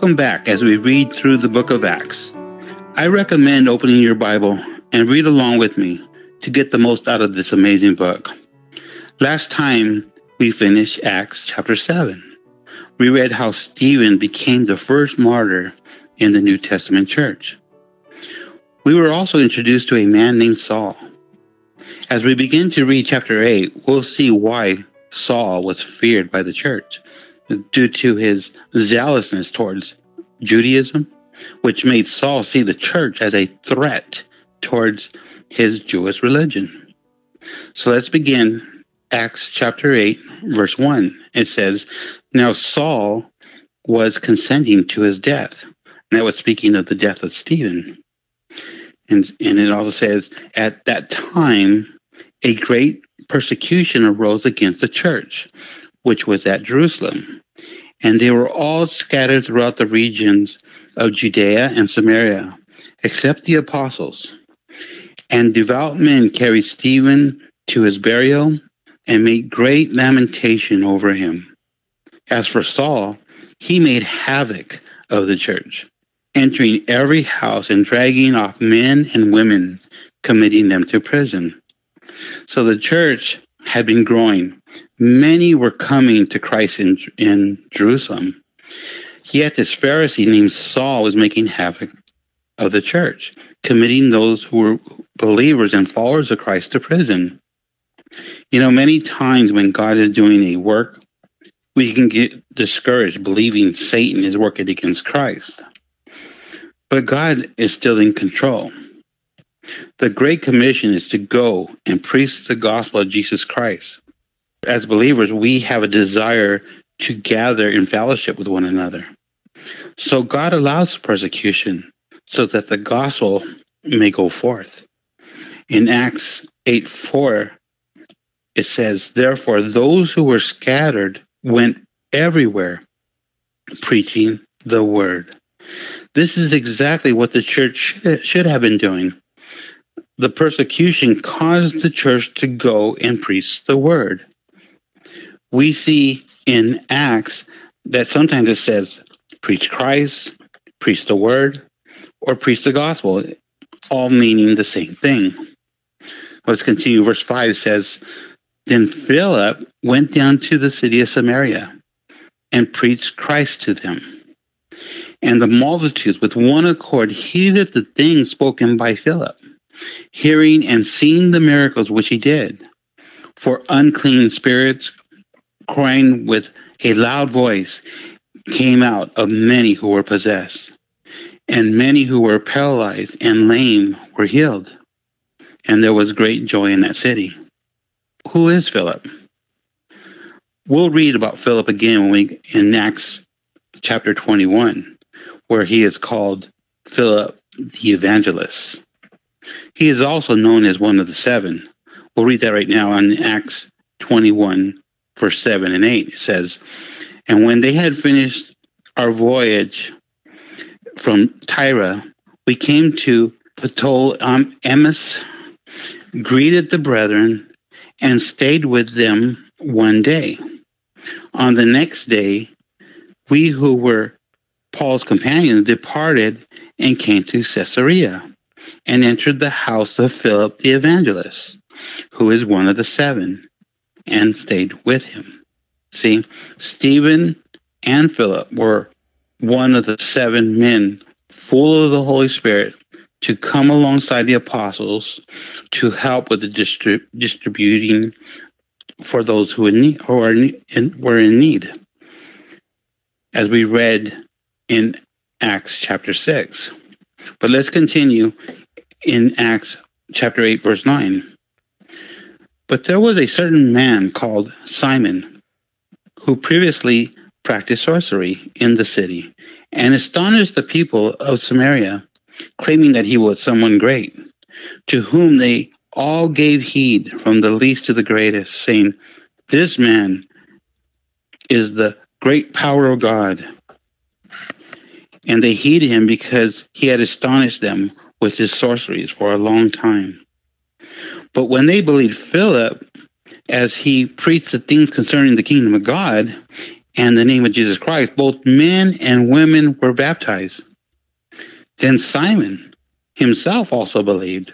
Welcome back as we read through the book of Acts. I recommend opening your Bible and read along with me to get the most out of this amazing book. Last time we finished Acts chapter 7. We read how Stephen became the first martyr in the New Testament church. We were also introduced to a man named Saul. As we begin to read chapter 8, we'll see why Saul was feared by the church due to his zealousness towards Judaism, which made Saul see the church as a threat towards his Jewish religion. So let's begin Acts chapter 8, verse 1. It says, Now Saul was consenting to his death. And that was speaking of the death of Stephen. And, and it also says, At that time, a great persecution arose against the church, which was at Jerusalem. And they were all scattered throughout the regions of Judea and Samaria, except the apostles. And devout men carried Stephen to his burial and made great lamentation over him. As for Saul, he made havoc of the church, entering every house and dragging off men and women, committing them to prison. So the church had been growing. Many were coming to Christ in, in Jerusalem. Yet this Pharisee named Saul was making havoc of the church, committing those who were believers and followers of Christ to prison. You know, many times when God is doing a work, we can get discouraged believing Satan is working against Christ. But God is still in control. The Great Commission is to go and preach the gospel of Jesus Christ. As believers, we have a desire to gather in fellowship with one another. So God allows persecution so that the gospel may go forth. In Acts 8 4, it says, Therefore, those who were scattered went everywhere preaching the word. This is exactly what the church should have been doing the persecution caused the church to go and preach the word. We see in Acts that sometimes it says, preach Christ, preach the word, or preach the gospel, all meaning the same thing. Let's continue. Verse 5 says, Then Philip went down to the city of Samaria and preached Christ to them. And the multitudes with one accord heeded the things spoken by Philip hearing and seeing the miracles which he did. For unclean spirits, crying with a loud voice, came out of many who were possessed, and many who were paralyzed and lame were healed. And there was great joy in that city. Who is Philip? We'll read about Philip again when we in Acts chapter 21, where he is called Philip the evangelist. He is also known as one of the seven. We'll read that right now on Acts 21, verse 7 and 8. It says, And when they had finished our voyage from Tyre, we came to Ptolemais, greeted the brethren, and stayed with them one day. On the next day, we who were Paul's companions departed and came to Caesarea and entered the house of Philip the evangelist, who is one of the seven, and stayed with him. See, Stephen and Philip were one of the seven men full of the Holy Spirit to come alongside the apostles to help with the distrib- distributing for those who, in need, who are in, were in need. As we read in Acts chapter 6. But let's continue in Acts chapter 8, verse 9. But there was a certain man called Simon who previously practiced sorcery in the city and astonished the people of Samaria, claiming that he was someone great, to whom they all gave heed from the least to the greatest, saying, This man is the great power of God. And they heeded him because he had astonished them with his sorceries for a long time. But when they believed Philip, as he preached the things concerning the kingdom of God, and the name of Jesus Christ, both men and women were baptized. Then Simon himself also believed.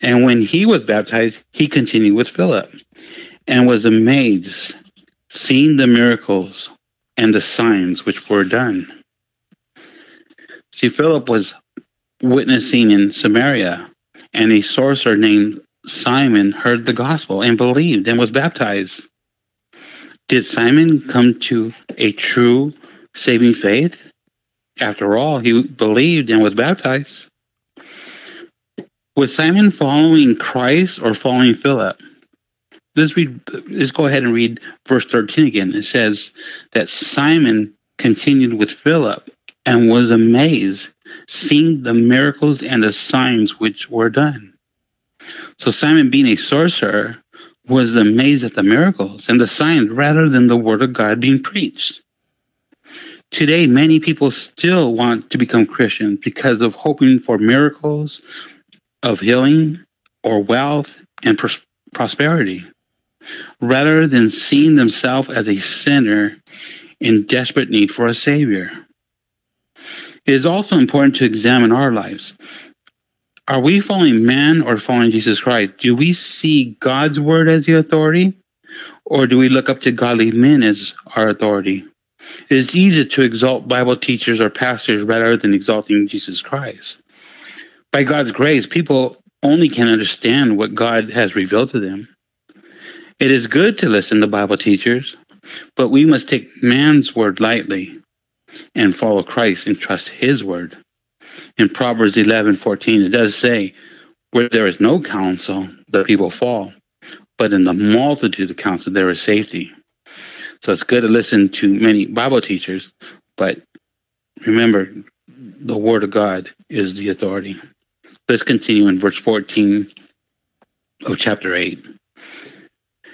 And when he was baptized, he continued with Philip and was amazed, seeing the miracles and the signs which were done. See, Philip was witnessing in Samaria, and a sorcerer named Simon heard the gospel and believed and was baptized. Did Simon come to a true saving faith? After all, he believed and was baptized. Was Simon following Christ or following Philip? Let's read. Let's go ahead and read verse 13 again. It says that Simon continued with Philip and was amazed, seeing the miracles and the signs which were done. So Simon, being a sorcerer, was amazed at the miracles and the signs rather than the word of God being preached. Today, many people still want to become Christians because of hoping for miracles of healing or wealth and pros- prosperity, rather than seeing themselves as a sinner in desperate need for a Savior. It is also important to examine our lives. Are we following man or following Jesus Christ? Do we see God's word as the authority? Or do we look up to godly men as our authority? It is easy to exalt Bible teachers or pastors rather than exalting Jesus Christ. By God's grace, people only can understand what God has revealed to them. It is good to listen to Bible teachers, but we must take man's word lightly and follow Christ and trust his word in Proverbs 11, 14, it does say, where there is no counsel, the people fall. But in the multitude of counsel, there is safety. So it's good to listen to many Bible teachers, but remember, the Word of God is the authority. Let's continue in verse 14 of chapter 8.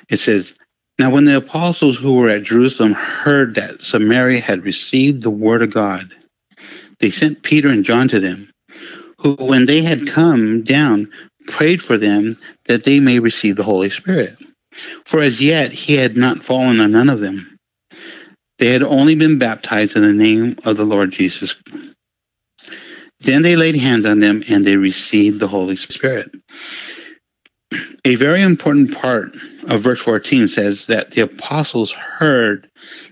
It says, Now when the apostles who were at Jerusalem heard that Samaria had received the Word of God, they sent Peter and John to them, who, when they had come down, prayed for them that they may receive the Holy Spirit. For as yet he had not fallen on none of them. They had only been baptized in the name of the Lord Jesus. Then they laid hands on them and they received the Holy Spirit. A very important part of verse 14 says that the apostles heard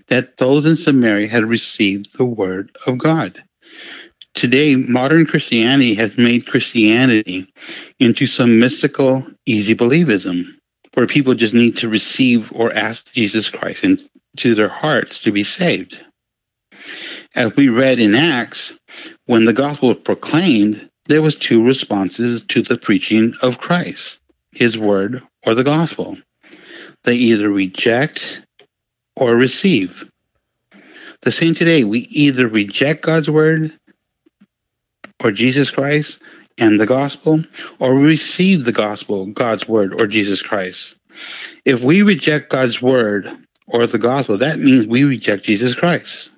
that those in Samaria had received the word of God. Today, modern Christianity has made Christianity into some mystical, easy believism, where people just need to receive or ask Jesus Christ into their hearts to be saved. As we read in Acts, when the gospel was proclaimed, there was two responses to the preaching of Christ, his word or the gospel. They either reject or receive. The same today, we either reject God's word or Jesus Christ and the gospel, or we receive the gospel, God's word, or Jesus Christ. If we reject God's word or the gospel, that means we reject Jesus Christ.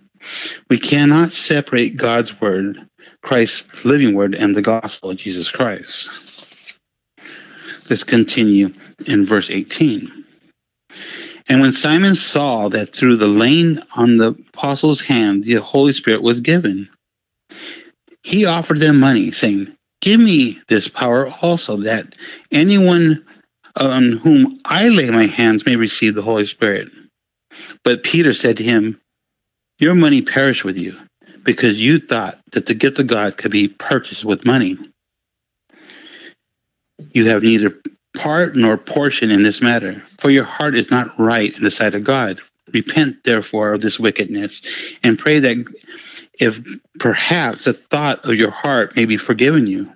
We cannot separate God's word, Christ's living word, and the gospel of Jesus Christ. Let's continue in verse 18. And when Simon saw that through the laying on the apostles' hand the Holy Spirit was given, he offered them money, saying, Give me this power also, that anyone on whom I lay my hands may receive the Holy Spirit. But Peter said to him, Your money perish with you, because you thought that the gift of God could be purchased with money. You have neither part nor portion in this matter, for your heart is not right in the sight of God. Repent, therefore, of this wickedness, and pray that if perhaps a thought of your heart may be forgiven you.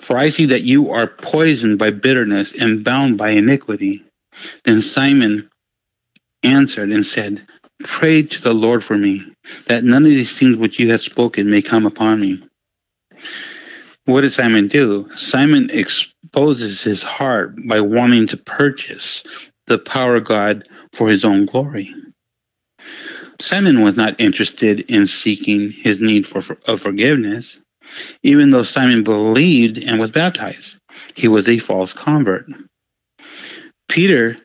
For I see that you are poisoned by bitterness and bound by iniquity. Then Simon answered and said, Pray to the Lord for me, that none of these things which you have spoken may come upon me. What did Simon do? Simon exposes his heart by wanting to purchase the power of God for his own glory. Simon was not interested in seeking his need for, for of forgiveness, even though Simon believed and was baptized. He was a false convert. Peter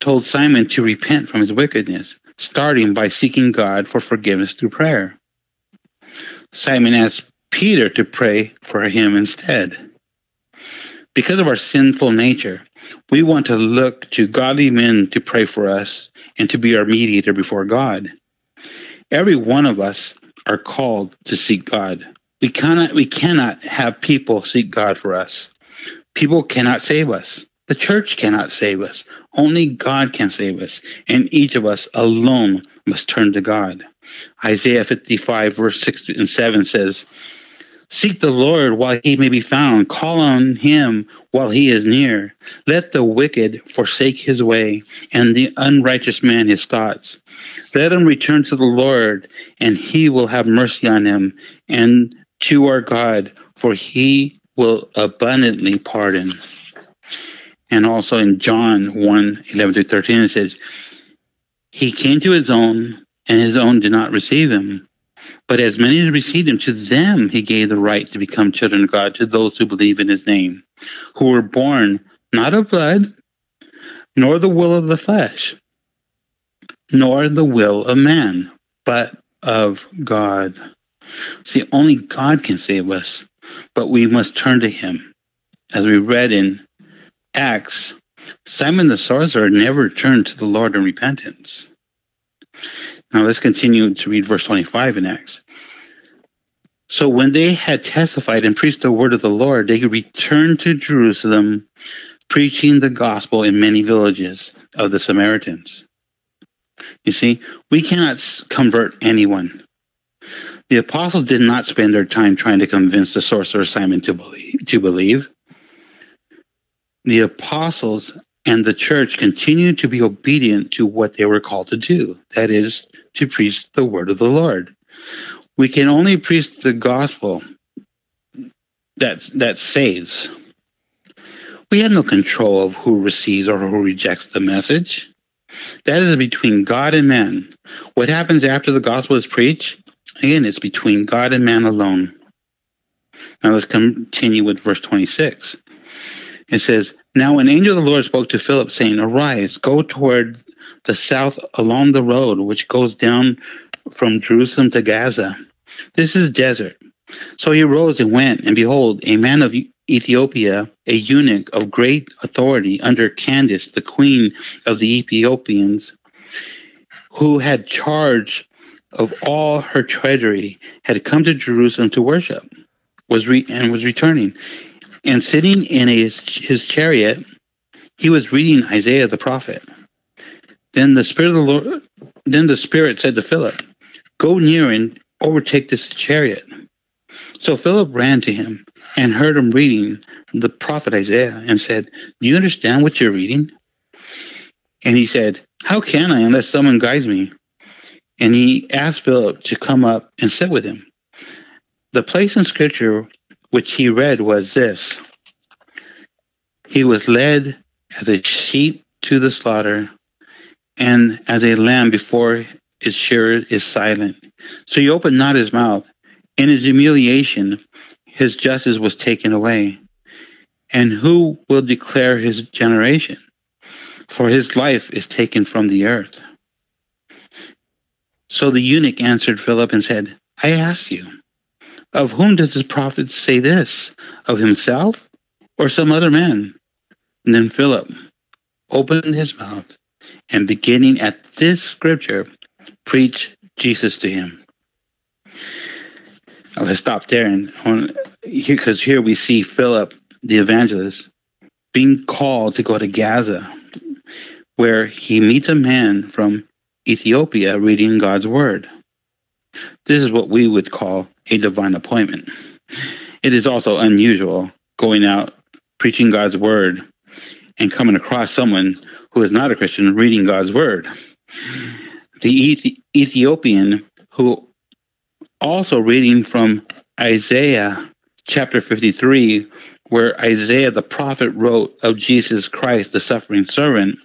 told Simon to repent from his wickedness, starting by seeking God for forgiveness through prayer. Simon asked Peter to pray for him instead. Because of our sinful nature, we want to look to godly men to pray for us and to be our mediator before God. Every one of us are called to seek God. We cannot we cannot have people seek God for us. People cannot save us. The church cannot save us. Only God can save us, and each of us alone must turn to God. Isaiah 55 verse 6 and 7 says, Seek the Lord while he may be found. Call on him while he is near. Let the wicked forsake his way, and the unrighteous man his thoughts. Let him return to the Lord, and he will have mercy on him, and to our God, for he will abundantly pardon. And also in John 1 11 through 13, it says, He came to his own, and his own did not receive him. But as many as received him, to them he gave the right to become children of God, to those who believe in his name, who were born not of blood, nor the will of the flesh, nor the will of man, but of God. See, only God can save us, but we must turn to him. As we read in Acts, Simon the sorcerer never turned to the Lord in repentance. Now let's continue to read verse 25 in Acts. So when they had testified and preached the word of the Lord, they returned to Jerusalem, preaching the gospel in many villages of the Samaritans. You see, we cannot convert anyone. The apostles did not spend their time trying to convince the sorcerer Simon to believe. To believe. The apostles and the church continued to be obedient to what they were called to do. That is, to preach the word of the Lord. We can only preach the gospel that, that saves. We have no control of who receives or who rejects the message. That is between God and man. What happens after the gospel is preached? Again, it's between God and man alone. Now let's continue with verse 26. It says, Now an angel of the Lord spoke to Philip, saying, Arise, go toward the south along the road which goes down from Jerusalem to Gaza. This is desert. So he rose and went, and behold, a man of Ethiopia, a eunuch of great authority under Candace, the queen of the Ethiopians, who had charge of all her treasury, had come to Jerusalem to worship, was re- and was returning. And sitting in his, his chariot, he was reading Isaiah the prophet. Then the spirit of the Lord, then the spirit said to Philip, "Go near and overtake this chariot." So Philip ran to him and heard him reading the prophet Isaiah and said, "Do you understand what you're reading?" And he said, "How can I unless someone guides me?" And he asked Philip to come up and sit with him. The place in scripture which he read was this. He was led as a sheep to the slaughter, and as a lamb before its shearer is silent. So he opened not his mouth. In his humiliation, his justice was taken away. And who will declare his generation? For his life is taken from the earth. So the eunuch answered Philip and said, I ask you, of whom does this prophet say this? Of himself or some other man? And then Philip opened his mouth and beginning at this scripture, preached Jesus to him. Let's stop there and here because here we see Philip the evangelist being called to go to Gaza, where he meets a man from Ethiopia reading God's word. This is what we would call a divine appointment. It is also unusual going out preaching God's word and coming across someone who is not a Christian reading God's word. The Ethiopian who also reading from Isaiah chapter 53, where Isaiah the prophet wrote of Jesus Christ, the suffering servant,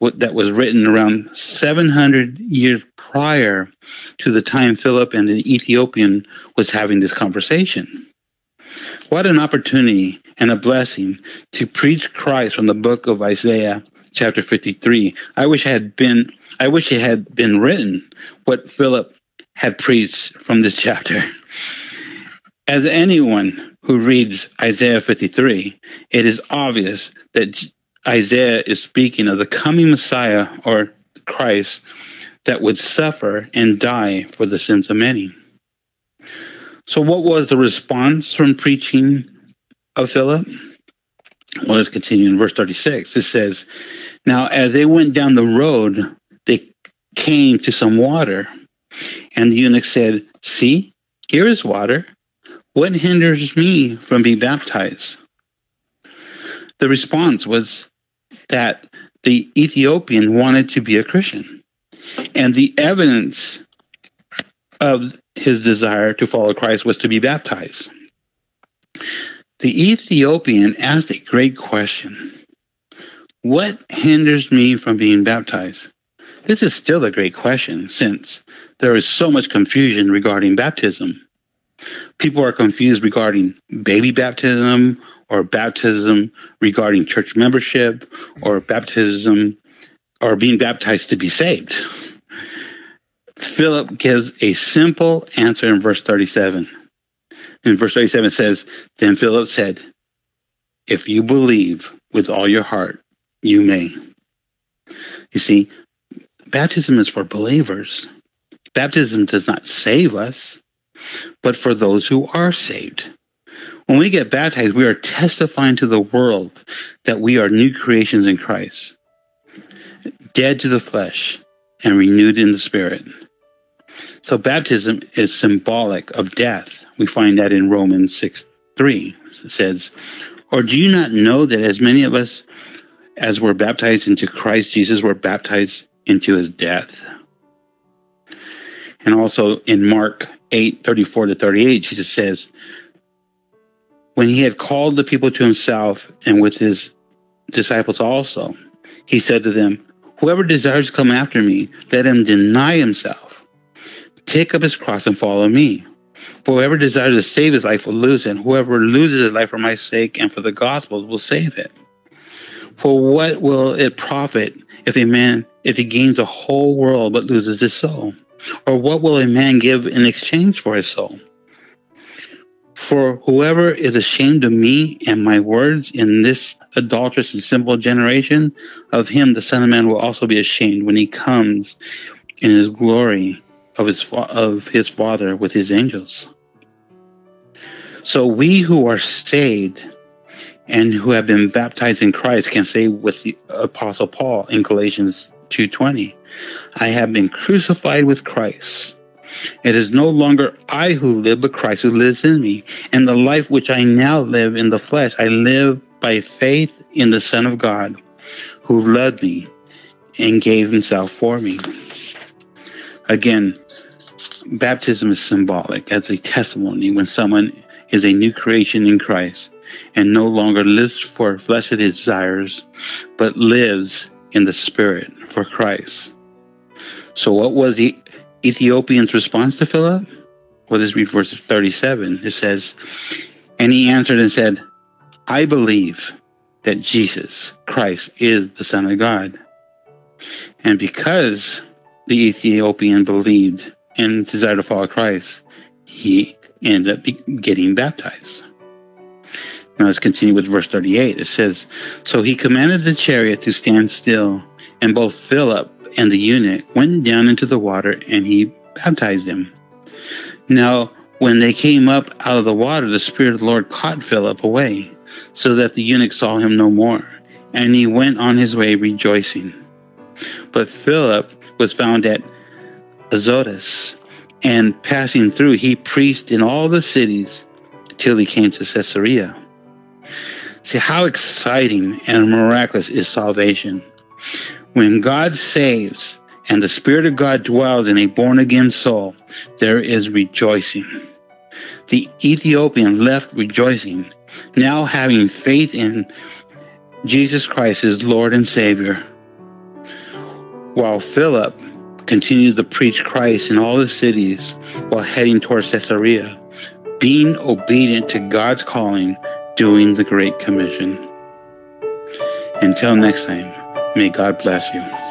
that was written around 700 years prior to the time Philip and the Ethiopian was having this conversation. What an opportunity and a blessing to preach Christ from the book of Isaiah chapter 53. I wish I had been I wish it had been written what Philip had preached from this chapter. As anyone who reads Isaiah 53, it is obvious that Isaiah is speaking of the coming Messiah or Christ that would suffer and die for the sins of many. So, what was the response from preaching of Philip? Well, let's continue in verse 36. It says, Now, as they went down the road, they came to some water. And the eunuch said, See, here is water. What hinders me from being baptized? The response was that the Ethiopian wanted to be a Christian. And the evidence of his desire to follow Christ was to be baptized. The Ethiopian asked a great question What hinders me from being baptized? This is still a great question since there is so much confusion regarding baptism. People are confused regarding baby baptism or baptism regarding church membership or baptism or being baptized to be saved. Philip gives a simple answer in verse 37 in verse 37 it says, Then Philip said, If you believe with all your heart, you may. You see, baptism is for believers. Baptism does not save us, but for those who are saved. When we get baptized, we are testifying to the world that we are new creations in Christ, dead to the flesh and renewed in the spirit. So baptism is symbolic of death. We find that in Romans 6 3. It says, Or do you not know that as many of us as were baptized into Christ Jesus were baptized into his death? And also in Mark 8 34 to 38, Jesus says, When he had called the people to himself and with his disciples also, he said to them, Whoever desires to come after me, let him deny himself Take up his cross and follow me. For whoever desires to save his life will lose it, and whoever loses his life for my sake and for the gospel will save it. For what will it profit if a man if he gains a whole world but loses his soul? Or what will a man give in exchange for his soul? For whoever is ashamed of me and my words in this adulterous and sinful generation, of him the Son of Man will also be ashamed when he comes in his glory of his of his father with his angels. So we who are saved and who have been baptized in Christ can say with the apostle Paul in Galatians 2:20, I have been crucified with Christ. It is no longer I who live, but Christ who lives in me. And the life which I now live in the flesh, I live by faith in the Son of God, who loved me and gave himself for me. Again, baptism is symbolic as a testimony when someone is a new creation in Christ and no longer lives for fleshly desires, but lives in the Spirit for Christ. So, what was the Ethiopian's response to Philip? Well, let's read verse 37. It says, And he answered and said, I believe that Jesus Christ is the Son of God. And because the Ethiopian believed and desired to follow Christ, he ended up getting baptized. Now let's continue with verse 38. It says, So he commanded the chariot to stand still, and both Philip and the eunuch went down into the water, and he baptized him. Now, when they came up out of the water, the Spirit of the Lord caught Philip away, so that the eunuch saw him no more, and he went on his way rejoicing. But Philip was found at Azotus, and passing through, he preached in all the cities till he came to Caesarea. See how exciting and miraculous is salvation. When God saves and the Spirit of God dwells in a born again soul, there is rejoicing. The Ethiopian left rejoicing, now having faith in Jesus Christ as Lord and Savior. While Philip continued to preach Christ in all the cities while heading toward Caesarea, being obedient to God's calling, doing the Great Commission. Until next time, may God bless you.